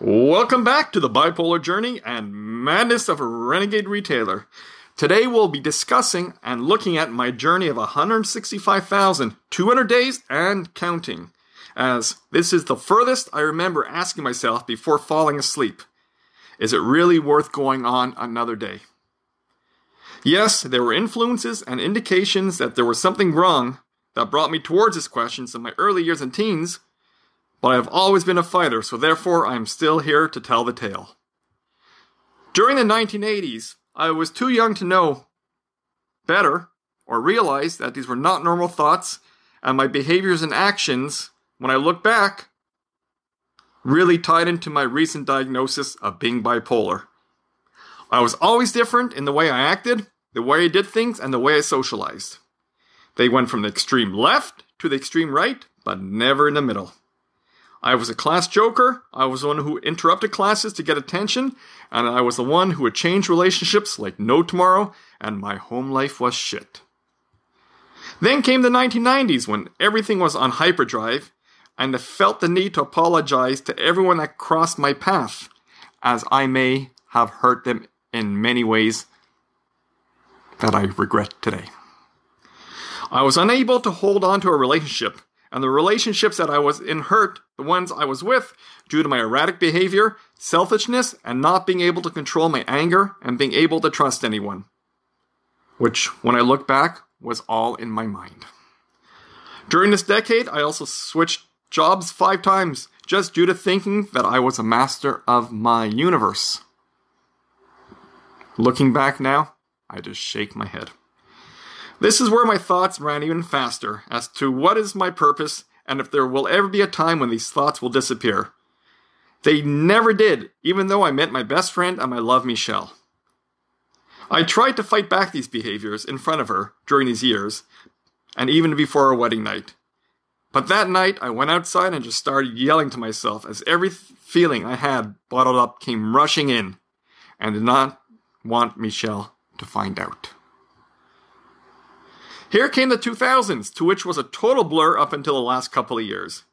Welcome back to the bipolar journey and madness of a renegade retailer. Today we'll be discussing and looking at my journey of 165,200 days and counting, as this is the furthest I remember asking myself before falling asleep. Is it really worth going on another day? Yes, there were influences and indications that there was something wrong that brought me towards this question in my early years and teens, but I have always been a fighter, so therefore I am still here to tell the tale. During the 1980s, I was too young to know better or realize that these were not normal thoughts, and my behaviors and actions, when I look back, really tied into my recent diagnosis of being bipolar. I was always different in the way I acted, the way I did things, and the way I socialized. They went from the extreme left to the extreme right, but never in the middle. I was a class joker. I was the one who interrupted classes to get attention, and I was the one who would change relationships like no tomorrow, and my home life was shit. Then came the 1990s when everything was on hyperdrive, and I felt the need to apologize to everyone that crossed my path, as I may have hurt them in many ways that I regret today. I was unable to hold on to a relationship and the relationships that I was in hurt, the ones I was with, due to my erratic behavior, selfishness, and not being able to control my anger and being able to trust anyone. Which, when I look back, was all in my mind. During this decade, I also switched jobs five times just due to thinking that I was a master of my universe. Looking back now, I just shake my head. This is where my thoughts ran even faster as to what is my purpose and if there will ever be a time when these thoughts will disappear. They never did, even though I met my best friend and my love Michelle. I tried to fight back these behaviors in front of her during these years, and even before our wedding night. But that night, I went outside and just started yelling to myself as every feeling I had bottled up came rushing in, and did not want Michelle to find out. Here came the 2000s, to which was a total blur up until the last couple of years.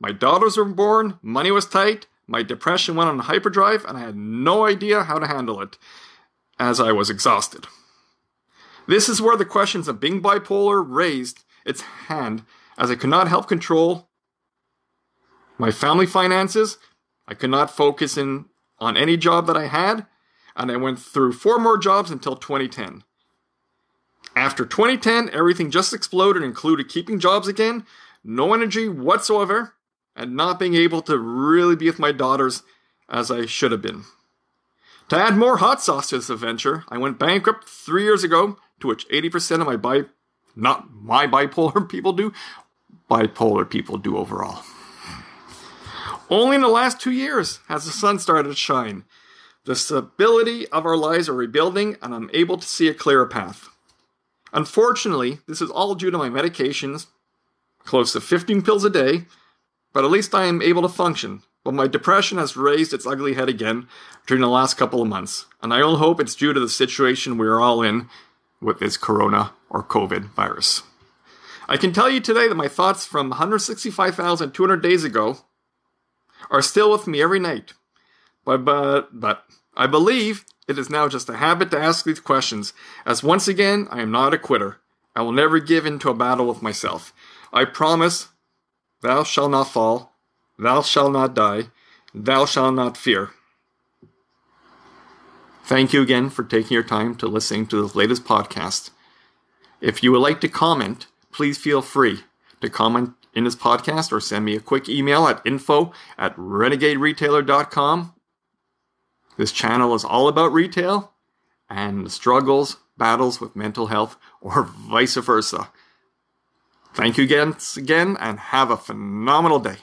My daughters were born, money was tight, my depression went on hyperdrive, and I had no idea how to handle it, as I was exhausted. This is where the questions of being bipolar raised its hand, as I could not help control my family finances. I could not focus in on any job that I had, and I went through four more jobs until 2010. After 2010, everything just exploded, included keeping jobs again, no energy whatsoever, and not being able to really be with my daughters as I should have been. To add more hot sauce to this adventure, I went bankrupt three years ago, to which 80% of my bi not my bipolar people do, bipolar people do overall. Only in the last two years has the sun started to shine. The stability of our lives are rebuilding, and I'm able to see a clearer path. Unfortunately, this is all due to my medications, close to 15 pills a day, but at least I am able to function. But my depression has raised its ugly head again during the last couple of months, and I only hope it's due to the situation we are all in with this corona or COVID virus. I can tell you today that my thoughts from 165,200 days ago are still with me every night. But, but, but I believe it is now just a habit to ask these questions, as once again, I am not a quitter. I will never give in to a battle with myself. I promise, thou shalt not fall, thou shalt not die, thou shalt not fear. Thank you again for taking your time to listening to this latest podcast. If you would like to comment, please feel free to comment in this podcast or send me a quick email at info at renegaderetailer.com this channel is all about retail and struggles, battles with mental health, or vice versa. Thank you again, again and have a phenomenal day.